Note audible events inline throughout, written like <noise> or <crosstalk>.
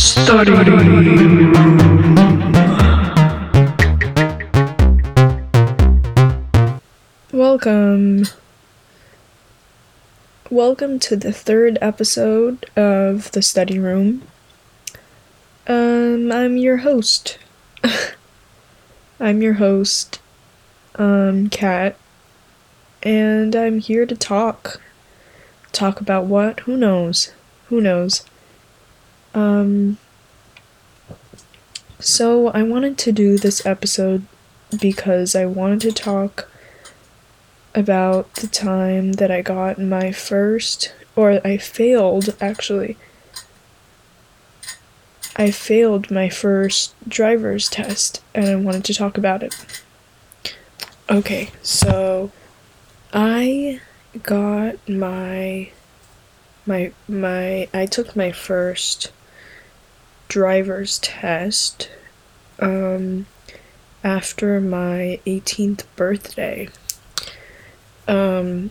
Study. Welcome. Welcome to the third episode of the study room. Um, I'm your host. <laughs> I'm your host, um, Kat, and I'm here to talk. Talk about what? Who knows? Who knows? Um, so I wanted to do this episode because I wanted to talk about the time that I got my first, or I failed actually. I failed my first driver's test and I wanted to talk about it. Okay, so I got my my my I took my first driver's test um after my 18th birthday. Um,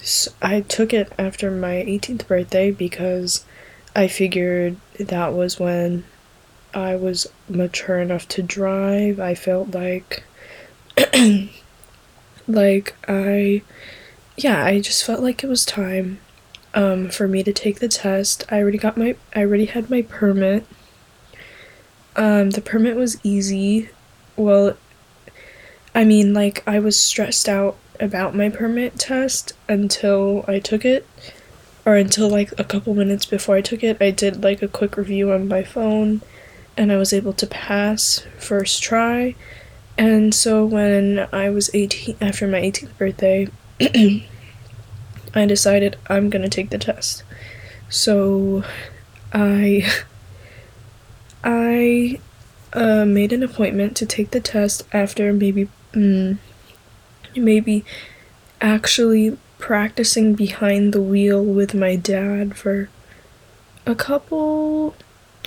so I took it after my 18th birthday because I figured that was when I was mature enough to drive. I felt like, <clears throat> like I, yeah, I just felt like it was time, um, for me to take the test. I already got my, I already had my permit. Um, the permit was easy. Well, I mean, like, I was stressed out about my permit test until I took it, or until like a couple minutes before I took it. I did like a quick review on my phone, and I was able to pass first try. And so when I was 18, after my 18th birthday, <clears throat> I decided I'm gonna take the test. So I I uh, made an appointment to take the test after maybe mm, maybe actually practicing behind the wheel with my dad for a couple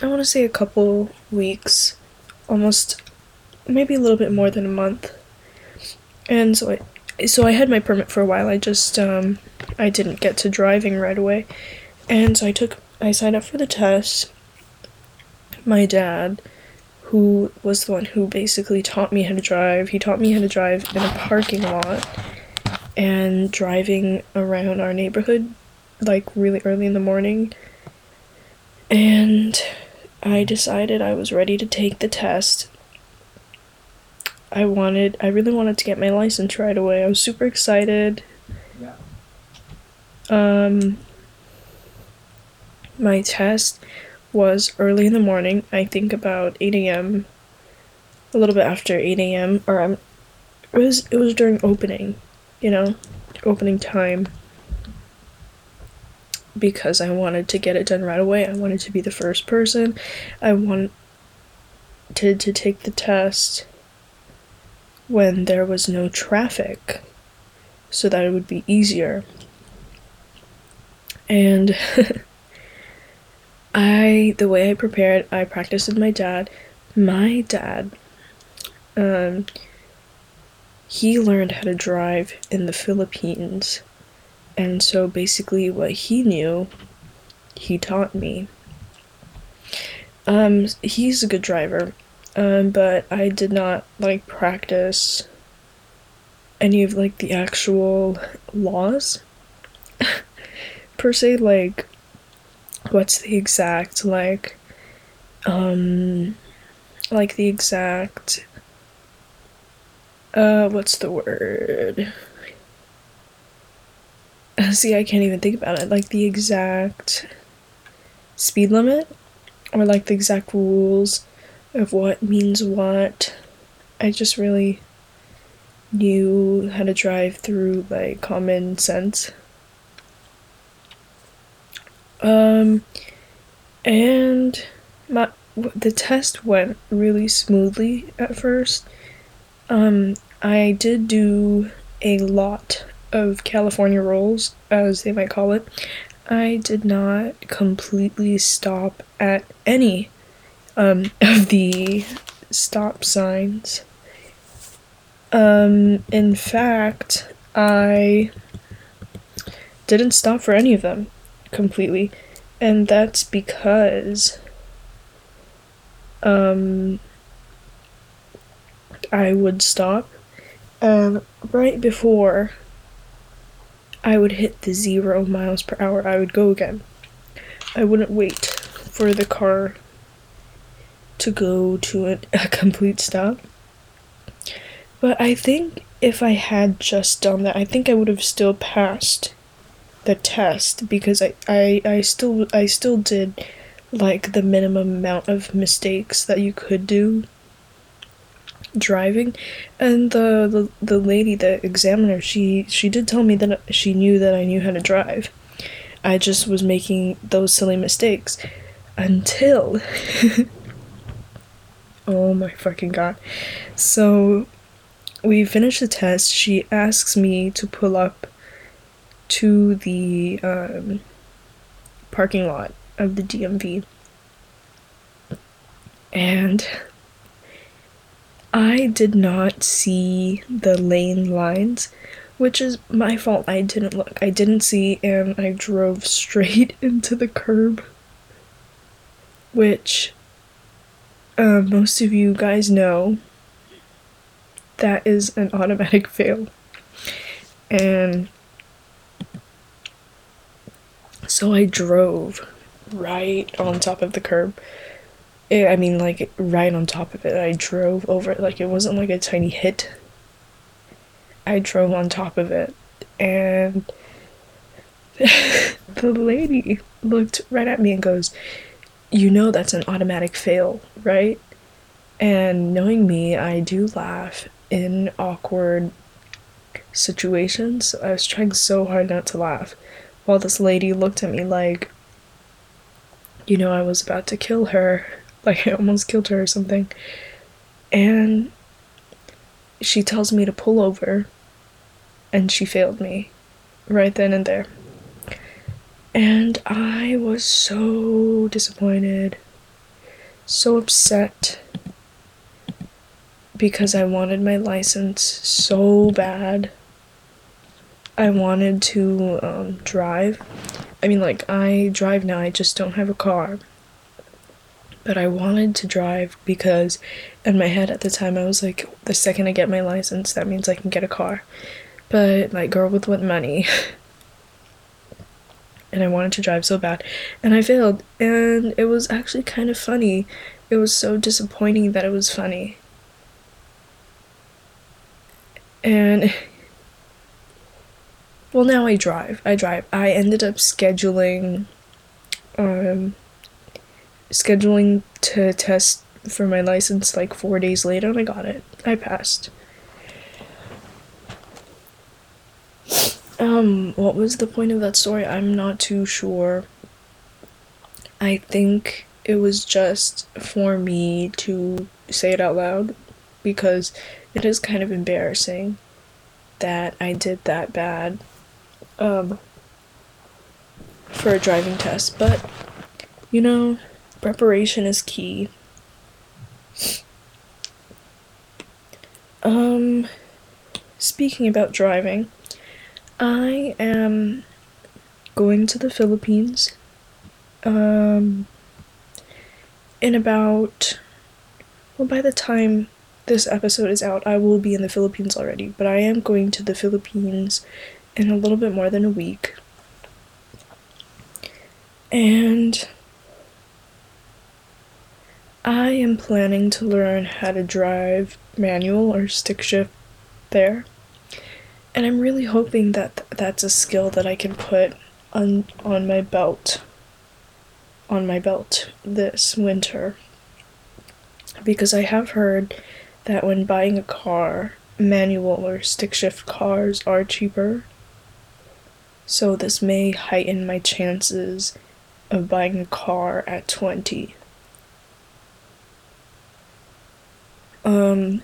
I want to say a couple weeks almost maybe a little bit more than a month and so I so I had my permit for a while I just um I didn't get to driving right away and so I took I signed up for the test my dad who was the one who basically taught me how to drive. He taught me how to drive in a parking lot and driving around our neighborhood like really early in the morning. And I decided I was ready to take the test. I wanted I really wanted to get my license right away. I was super excited. Um my test was early in the morning. I think about 8 a.m. A little bit after 8 a.m. Or I'm, it was it was during opening, you know, opening time. Because I wanted to get it done right away. I wanted to be the first person. I wanted to to take the test when there was no traffic, so that it would be easier. And <laughs> I the way I prepared, I practiced with my dad. My dad, um, he learned how to drive in the Philippines, and so basically, what he knew, he taught me. Um, he's a good driver, um, but I did not like practice any of like the actual laws <laughs> per se, like what's the exact like um like the exact uh what's the word? <laughs> See i can't even think about it. Like the exact speed limit or like the exact rules of what means what. I just really knew how to drive through like common sense um, and my the test went really smoothly at first. Um, I did do a lot of California rolls, as they might call it. I did not completely stop at any um, <laughs> of the stop signs. Um, in fact, I didn't stop for any of them completely. And that's because um, I would stop, and right before I would hit the zero miles per hour, I would go again. I wouldn't wait for the car to go to a, a complete stop. But I think if I had just done that, I think I would have still passed the test because I, I, I still I still did like the minimum amount of mistakes that you could do driving. And the, the the lady the examiner she she did tell me that she knew that I knew how to drive. I just was making those silly mistakes until <laughs> oh my fucking god. So we finish the test. She asks me to pull up to the um, parking lot of the DMV and I did not see the lane lines, which is my fault. I didn't look. I didn't see, and I drove straight <laughs> into the curb. Which, uh, most of you guys know, that is an automatic <laughs> fail. And so I drove right on top of the curb it, I mean, like right on top of it. I drove over it. Like it wasn't like a tiny hit. I drove on top of it, and <laughs> the lady looked right at me and goes, "You know that's an automatic fail, right?" And knowing me, I do laugh in awkward situations. I was trying so hard not to laugh, while this lady looked at me like, you know, I was about to kill her <laughs> like I almost killed her or something. And she tells me to pull over, and she failed me right then and there. And I was so disappointed, so upset because I wanted my license so bad. I wanted to um, drive. I mean, like, I drive now, I just don't have a car but I wanted to drive because in my head at the time I was like, the second I get my license, that means I can get a car. But like, girl with what money? <laughs> and I wanted to drive so bad, and I failed. And it was actually kind of funny. It was so disappointing that it was funny. And <laughs> well, now I drive. I drive. I ended up scheduling um scheduling to test for my license like four days later and I got it. I passed. Um, what was the point of that story? I'm not too sure. I think it was just for me to say it out loud because it is kind of embarrassing that I did that bad um for a driving test, but you know, Preparation is key. Um, speaking about driving, I am going to the Philippines. Um, in about, well, by the time this episode is out, I will be in the Philippines already, but I am going to the Philippines in a little bit more than a week. And I am planning to learn how to drive manual or stick shift there. And I'm really hoping that th- that's a skill that I can put on on my belt on my belt this winter. Because I have heard that when buying a car, manual or stick shift cars are cheaper. So this may heighten my chances of buying a car at 20. Um,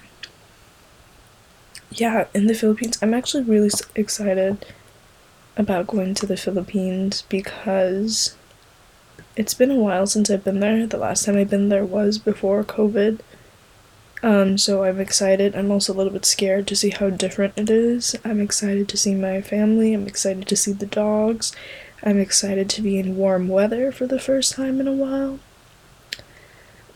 yeah, in the Philippines, I'm actually really excited about going to the Philippines because it's been a while since I've been there. The last time I've been there was before COVID. Um, so I'm excited. I'm also a little bit scared to see how different it is. I'm excited to see my family. I'm excited to see the dogs. I'm excited to be in warm weather for the first time in a while.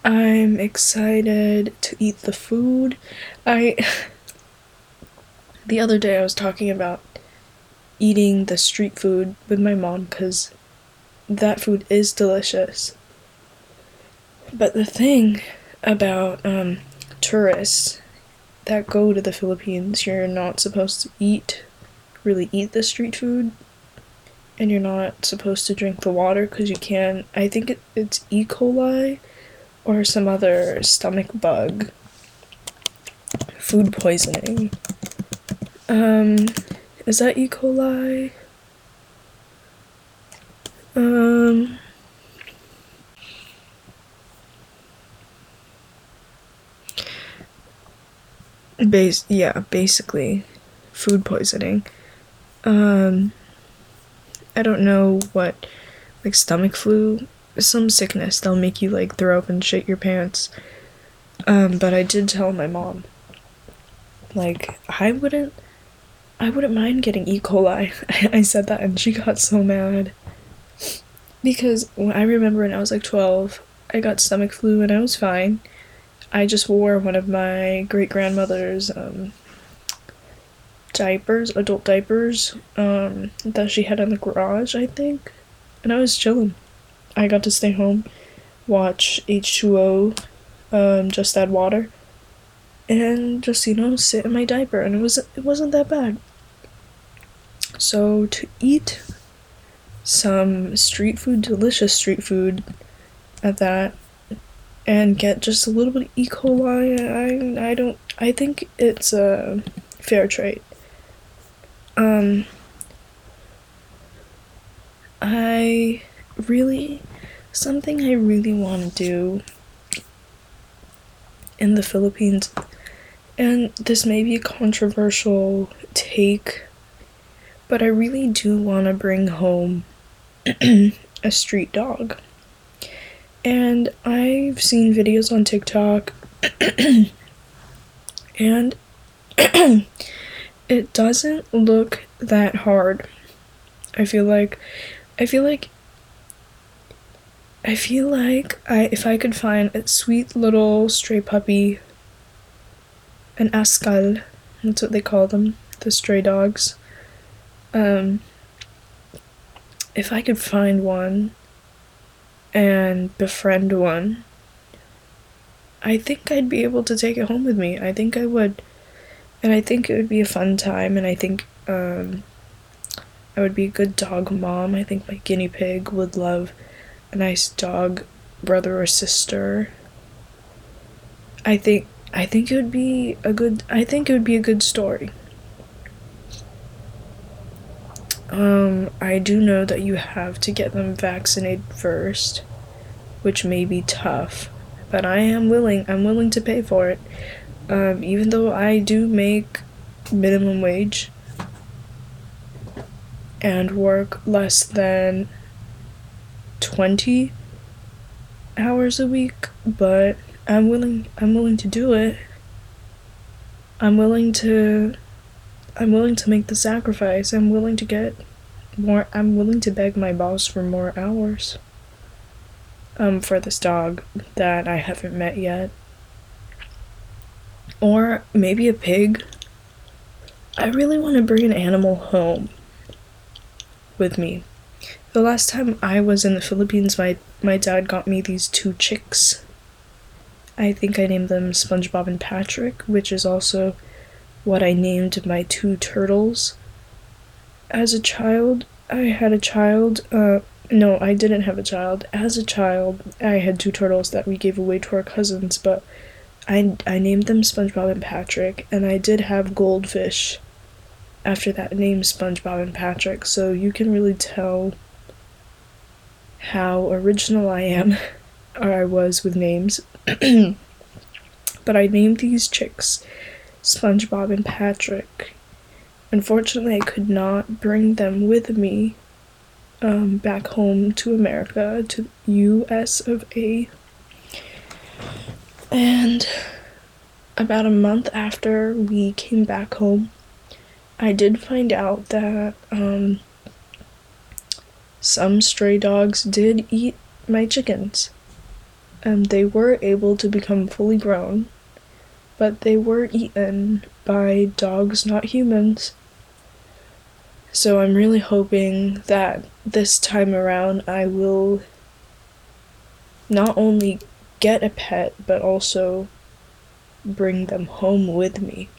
I'm excited to eat the food. I. <laughs> the other day I was talking about eating the street food with my mom because that food is delicious. But the thing about um, tourists that go to the Philippines, you're not supposed to eat, really eat the street food, and you're not supposed to drink the water because you can. I think it, it's E. coli or some other stomach bug, food poisoning. Um, is that E. coli? Um. Base yeah, basically food poisoning. Um I don't know what like stomach flu, some sickness that'll make you like throw up and shit your pants. Um but I did tell my mom like I wouldn't I wouldn't mind getting E. coli. <laughs> I said that and she got so mad. Because when I remember when I was like 12, I got stomach flu and I was fine. I just wore one of my great grandmother's um, diapers, adult diapers, um, that she had in the garage, I think. And I was chilling. I got to stay home, watch H2O, um, just add water, and just, you know, sit in my diaper. And it, was, it wasn't that bad. So to eat some street food, delicious street food at that, and get just a little bit of E. coli. I I don't. I think it's a fair trade. Um, I really something I really want to do in the Philippines, and this may be a controversial take, but I really do want to bring home <clears throat> a street dog. And I've seen videos on TikTok <clears throat> and <clears throat> it doesn't look that hard. I feel like I feel like I feel like I if I could find a sweet little stray puppy an askal, that's what they call them, the stray dogs. Um if I could find one and befriend one, I think I'd be able to take it home with me. I think I would. And I think it would be a fun time, and I think um, I would be a good dog mom. I think my guinea pig would love a nice dog brother or sister. I think I think it would be a good I think it would be a good story. Um, I do know that you have to get them vaccinated first, which may be tough, but I am willing. I'm willing to pay for it. Um, even though I do make minimum wage and work less than 20 hours a week, but I'm willing I'm willing to do it. I'm willing to I'm willing to make the sacrifice. I'm willing to get more. I'm willing to beg my boss for more hours. Um, for this dog that I haven't met yet. Or maybe a pig. I really want to bring an animal home with me. The last time I was in the Philippines, my, my dad got me these two chicks. I think I named them SpongeBob and Patrick, which is also what I named my two turtles. As a child, I had a child. Uh, no, I didn't have a child. As a child, I had two turtles that we gave away to our cousins, but I, I named them SpongeBob and Patrick, and I did have goldfish after that name, SpongeBob and Patrick, so you can really tell how original I am, <laughs> or I was with names. <clears throat> but I named these chicks SpongeBob and Patrick. Unfortunately, I could not bring them with me um, back home to America, to US of A. And about a month after we came back home, I did find out that um, some stray dogs did eat my chickens. and they were able to become fully grown, but they were eaten by dogs, not humans. So I'm really hoping that this time around I will not only get a pet, but also bring them home with me.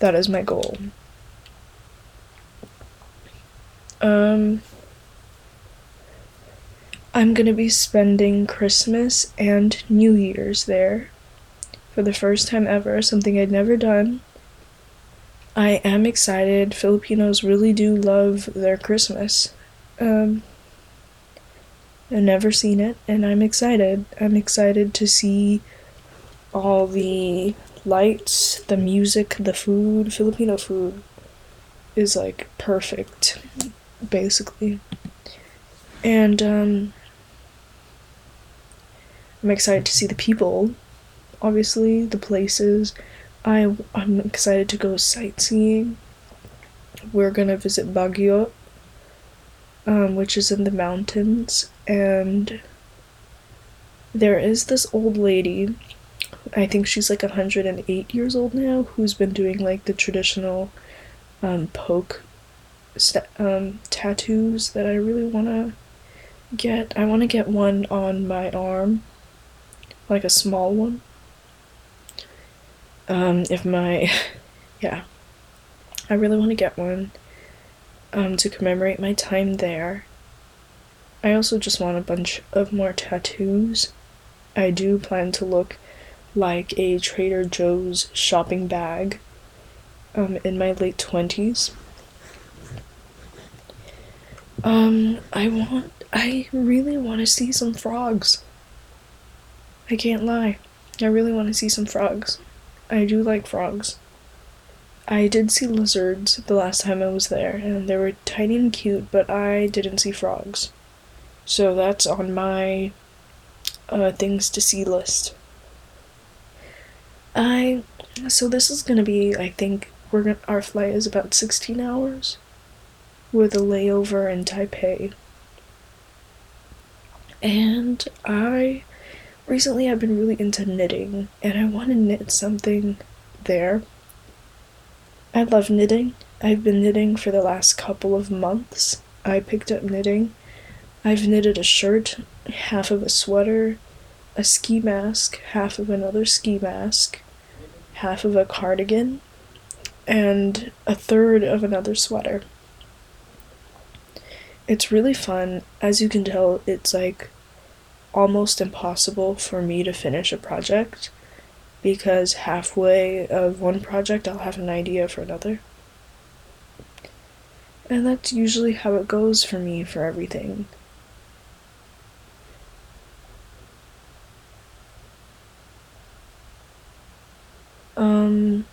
That is my goal. Um, I'm gonna be spending Christmas and New Year's there for the first time ever, something I'd never done. I am excited. Filipinos really do love their Christmas. Um, I've never seen it, and I'm excited. I'm excited to see all the lights, the music, the food. Filipino food is like perfect, basically. And um, I'm excited to see the people, obviously, the places. I I'm excited to go sightseeing. We're gonna visit Baguio, um, which is in the mountains, and there is this old lady. I think she's like 108 years old now, who's been doing like the traditional um, poke st- um, tattoos that I really want to get. I want to get one on my arm, like a small one um, if my, <laughs> yeah, I really want to get one um, to commemorate my time there. I also just want a bunch of more tattoos. I do plan to look like a Trader Joe's shopping bag um, in my late 20s. Um, I want, I really want to see some frogs. I can't lie. I really want to see some frogs. I do like frogs. I did see lizards the last time I was there, and they were tiny and cute, but I didn't see frogs. So that's on my uh, things to see list. I so this is gonna be I think we're gonna our flight is about sixteen hours, with a layover in Taipei. And I recently I've been really into knitting and I want to knit something there. I love knitting. I've been knitting for the last couple of months. I picked up knitting. I've knitted a shirt, half of a sweater, a ski mask, half of another ski mask, half of a cardigan, and a third of another sweater. It's really fun. As you can tell, it's like almost impossible for me to finish a project because halfway of one project I'll have an idea for another. And that's usually how it goes for me for everything. Um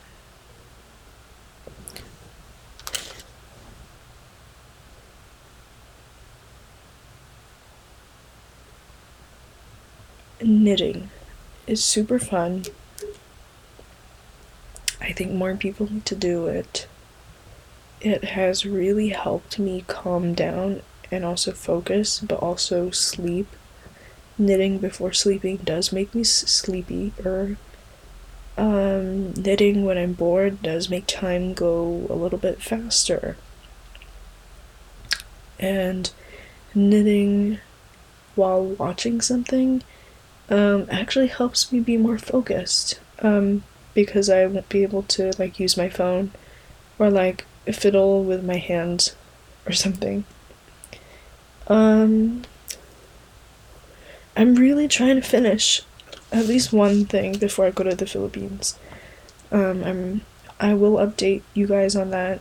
knitting is super fun. I think more people need to do it. It has really helped me calm down and also focus, but also sleep. Knitting before sleeping does make me sleepy, or um, knitting when I'm bored does make time go a little bit faster. And knitting while watching something um, actually helps me be more focused um, because I won't be able to like use my phone or like fiddle with my hands or something. Um, I'm really trying to finish at least one thing before I go to the Philippines. Um, I'm I will update you guys on that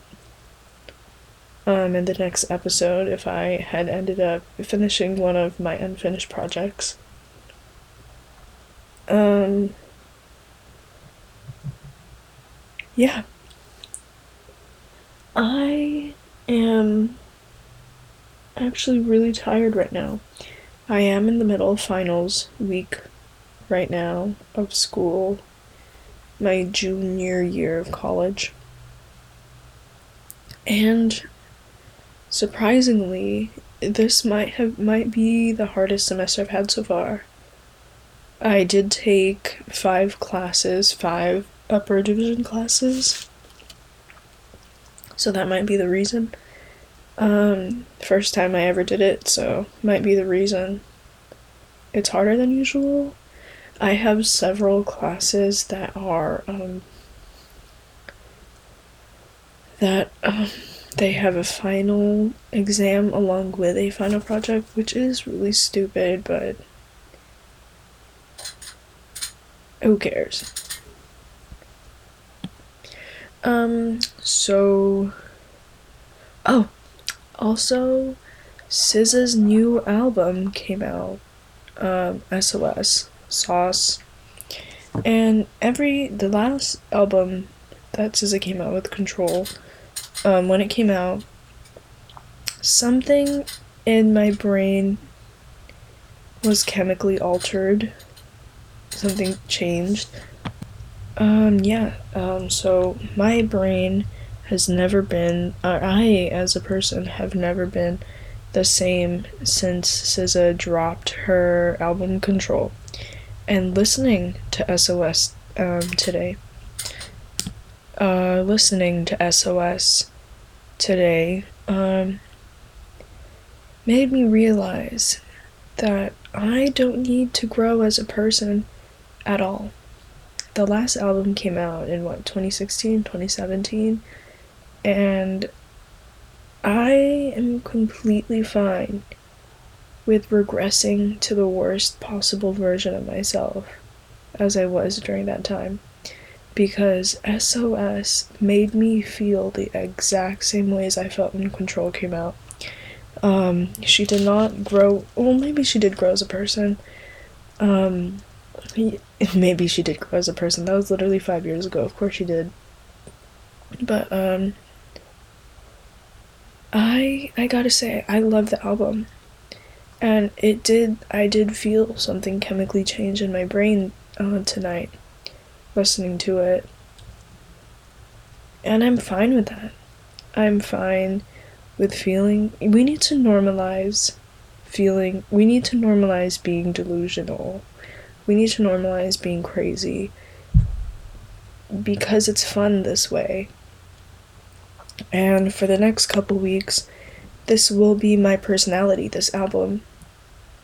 um, in the next episode if I had ended up finishing one of my unfinished projects. Um, yeah. I am actually really tired right now. I am in the middle of finals week right now of school, my junior year of college. And surprisingly, this might have might be the hardest semester I've had so far. I did take five classes, five upper division classes. So that might be the reason. Um, first time I ever did it, so might be the reason it's harder than usual. I have several classes that are um, that um, they have a final exam along with a final project, which is really stupid, but who cares? Um, so oh, also SZA's new album came out. Um, SOS Sauce. And every the last album that SZA came out with Control um, when it came out, something in my brain was chemically altered. Something changed. Um, yeah, um, so my brain has never been, or I as a person have never been the same since SZA dropped her album Control. And listening to SOS um, today, uh, listening to SOS today um, made me realize that I don't need to grow as a person at all. The last album came out in what, 2016, 2017? And I am completely fine with regressing to the worst possible version of myself as I was during that time because SOS made me feel the exact same ways I felt when Control came out. Um, she did not grow, well, maybe she did grow as a person. Um, <laughs> maybe she did grow as a person. That was literally five years ago. Of course she did. But, um, I, I gotta say, I love the album. And it did, I did feel something chemically change in my brain uh, tonight listening to it. And I'm fine with that. I'm fine with feeling. We need to normalize feeling. We need to normalize being delusional. We need to normalize being crazy. Because it's fun this way. And for the next couple weeks, this will be my personality. This album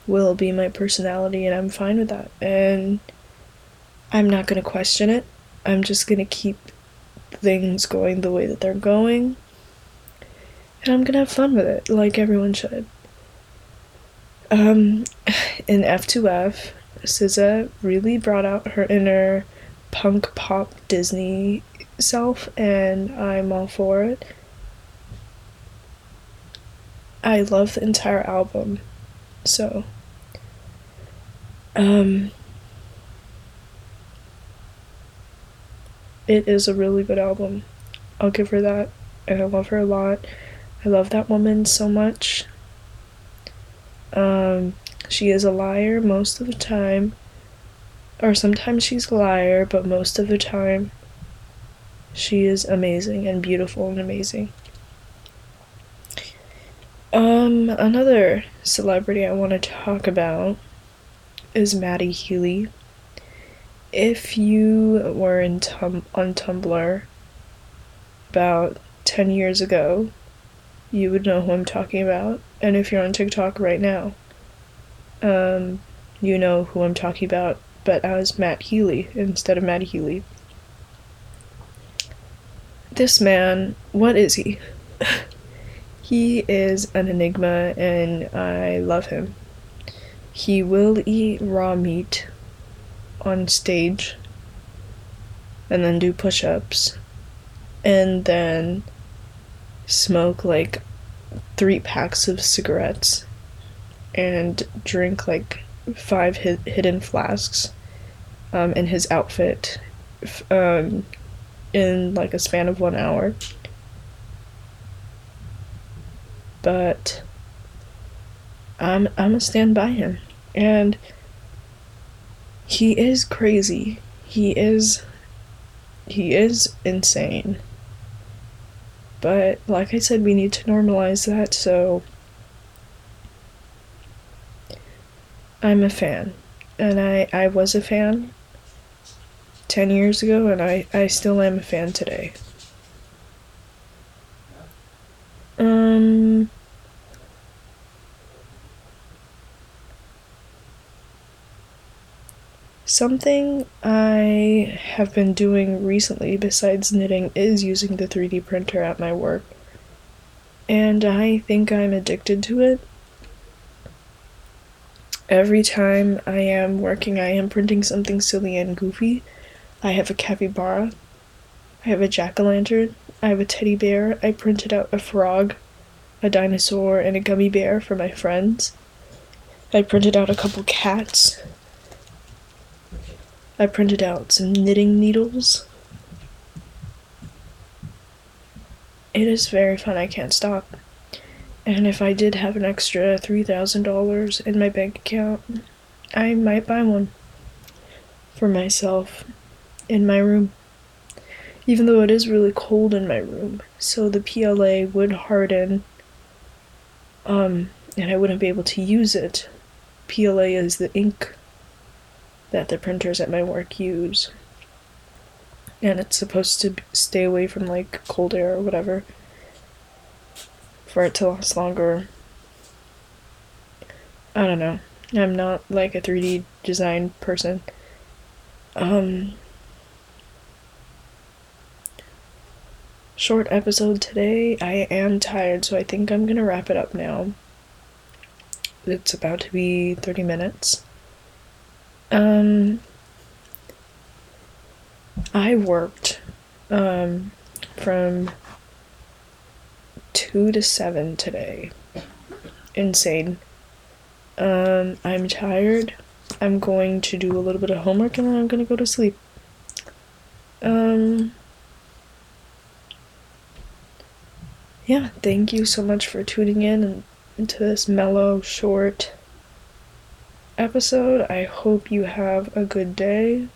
will be my personality, and I'm fine with that. And I'm not going to question it. I'm just going to keep things going the way that they're going. And I'm going to have fun with it, like everyone should. Um, <sighs> in F2F, SZA really brought out her inner punk pop Disney self, and I'm all for it. I love the entire album, so. Um, it is a really good album. I'll give her that. And I love her a lot. I love that woman so much. Um, she is a liar most of the time. Or sometimes she's a liar, but most of the time she is amazing and beautiful and amazing. Um, another celebrity I want to talk about is Matty Healy if you were in tum- on Tumblr about 10 years ago, you would know who I'm talking about. And if you're on TikTok right now, um, you know who I'm talking about, but as Matt Healy instead of Matt Healy. This man, what is he? <laughs> he is an enigma and I love him. He will eat raw meat on stage and then do push ups and then smoke like three packs of cigarettes and drink like five hidden flasks um, in his outfit um, in like a span of one hour. But I'm I'm gonna stand by him and he is crazy. He is he is insane. But like I said, we need to normalize that, so I'm a fan. and I, I was a fan 10 years ago, and I, I still am a fan today. Um. Something I have been doing recently besides knitting is using the 3D printer at my work. And I think I'm addicted to it. Every time I am working, I am printing something silly and goofy. I have a capybara. I have a jack o' lantern. I have a teddy bear. I printed out a frog, a dinosaur, and a gummy bear for my friends. I printed out a couple cats. I printed out some knitting needles. It is very fun, I can't stop. And if I did have an extra $3,000 in my bank account, I might buy one for myself in my room. Even though it is really cold in my room, so the PLA would harden um, and I wouldn't be able to use it. PLA is the ink that the printers at my work use. And it's supposed to stay away from like cold air or whatever for it to last longer. I don't know. I'm not like a 3D design person. Um short episode today. I am tired, so I think I'm to wrap it up now. It's about to be 30 minutes. Um, I worked um, from 2 to 7 today. Insane. Um, I'm tired. I'm going to do a little bit of homework and then I'm going to go to sleep. Um, yeah, thank you so much for tuning in and into this mellow, short episode. I hope you have a good day.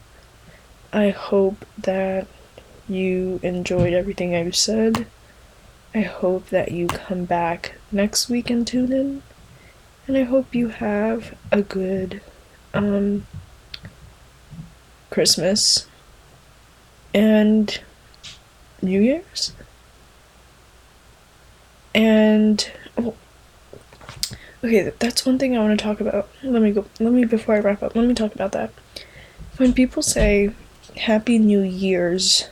I hope that you enjoyed everything I've said. I hope that you come back next week and tune in. And I hope you have a good um Christmas and New Year's. And oh, okay, that's one thing I want to talk about. Let me go. Let me before I wrap up. Let me talk about that. When people say Happy New Year's,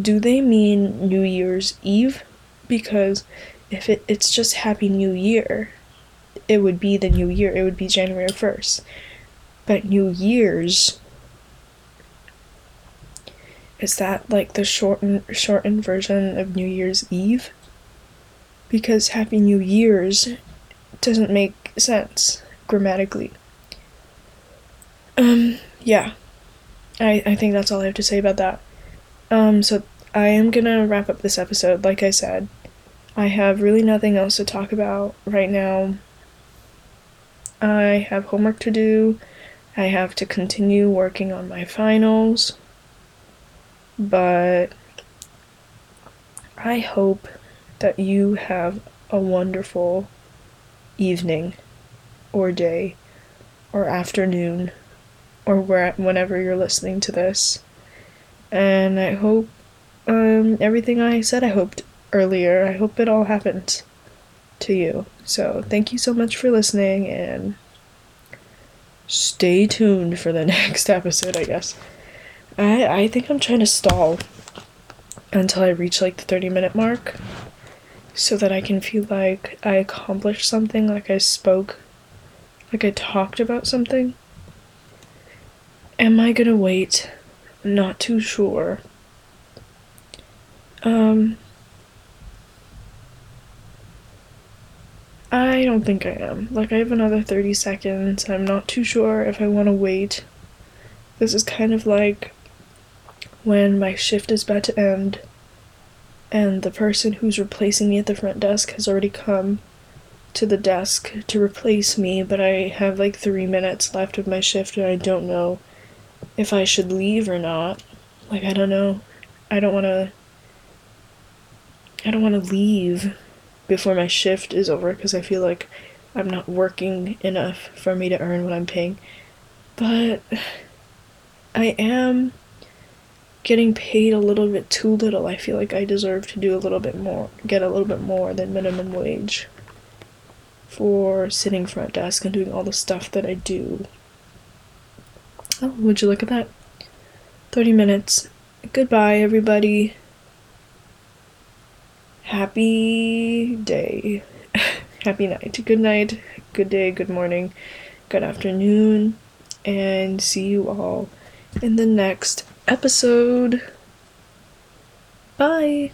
do they mean New Year's Eve? Because if it, it's just Happy New Year, it would be the new year. It would be January 1st. But New Year's is that like the shortened shortened version of New Year's Eve? because Happy New Year's doesn't make sense grammatically. Um, yeah. I, I think that's all I have to say about that. Um, so I am gonna wrap up this episode, like I said. I have really nothing else to talk about right now. I have homework to do. I have to continue working on my finals. But I hope that you have a wonderful evening or day or afternoon or where whenever you're listening to this. And I hope um, everything I said I hoped earlier, I hope it all happened to you. So thank you so much for listening and stay tuned for the <laughs> next episode, I guess. I I think I'm trying to stall until I reach like the 30 minute mark so that I can feel like I accomplished something, like I spoke, like I talked about something? Am I gonna wait? Not too sure. Um, I don't think I am. Like, I have another 30 seconds. I'm not too sure if I want to wait. This is kind of like when my shift is about to end and the person who's replacing me at the front desk has already come to the desk to replace me, but I have like three minutes left of my shift and I don't know if I should leave or not. Like, I don't know. I don't want to. I don't want to leave before my shift is over because I feel like I'm not working enough for me to earn what I'm paying. But <sighs> I am getting paid a little bit too little. I feel like I deserve to do a little bit more, get a little bit more than minimum wage for sitting front desk and doing all the stuff that I do. Oh, would you look at that? 30 minutes. Goodbye, everybody. Happy day. <laughs> Happy night. Good night. Good day. Good morning. Good afternoon. And see you all in the next episode. Bye.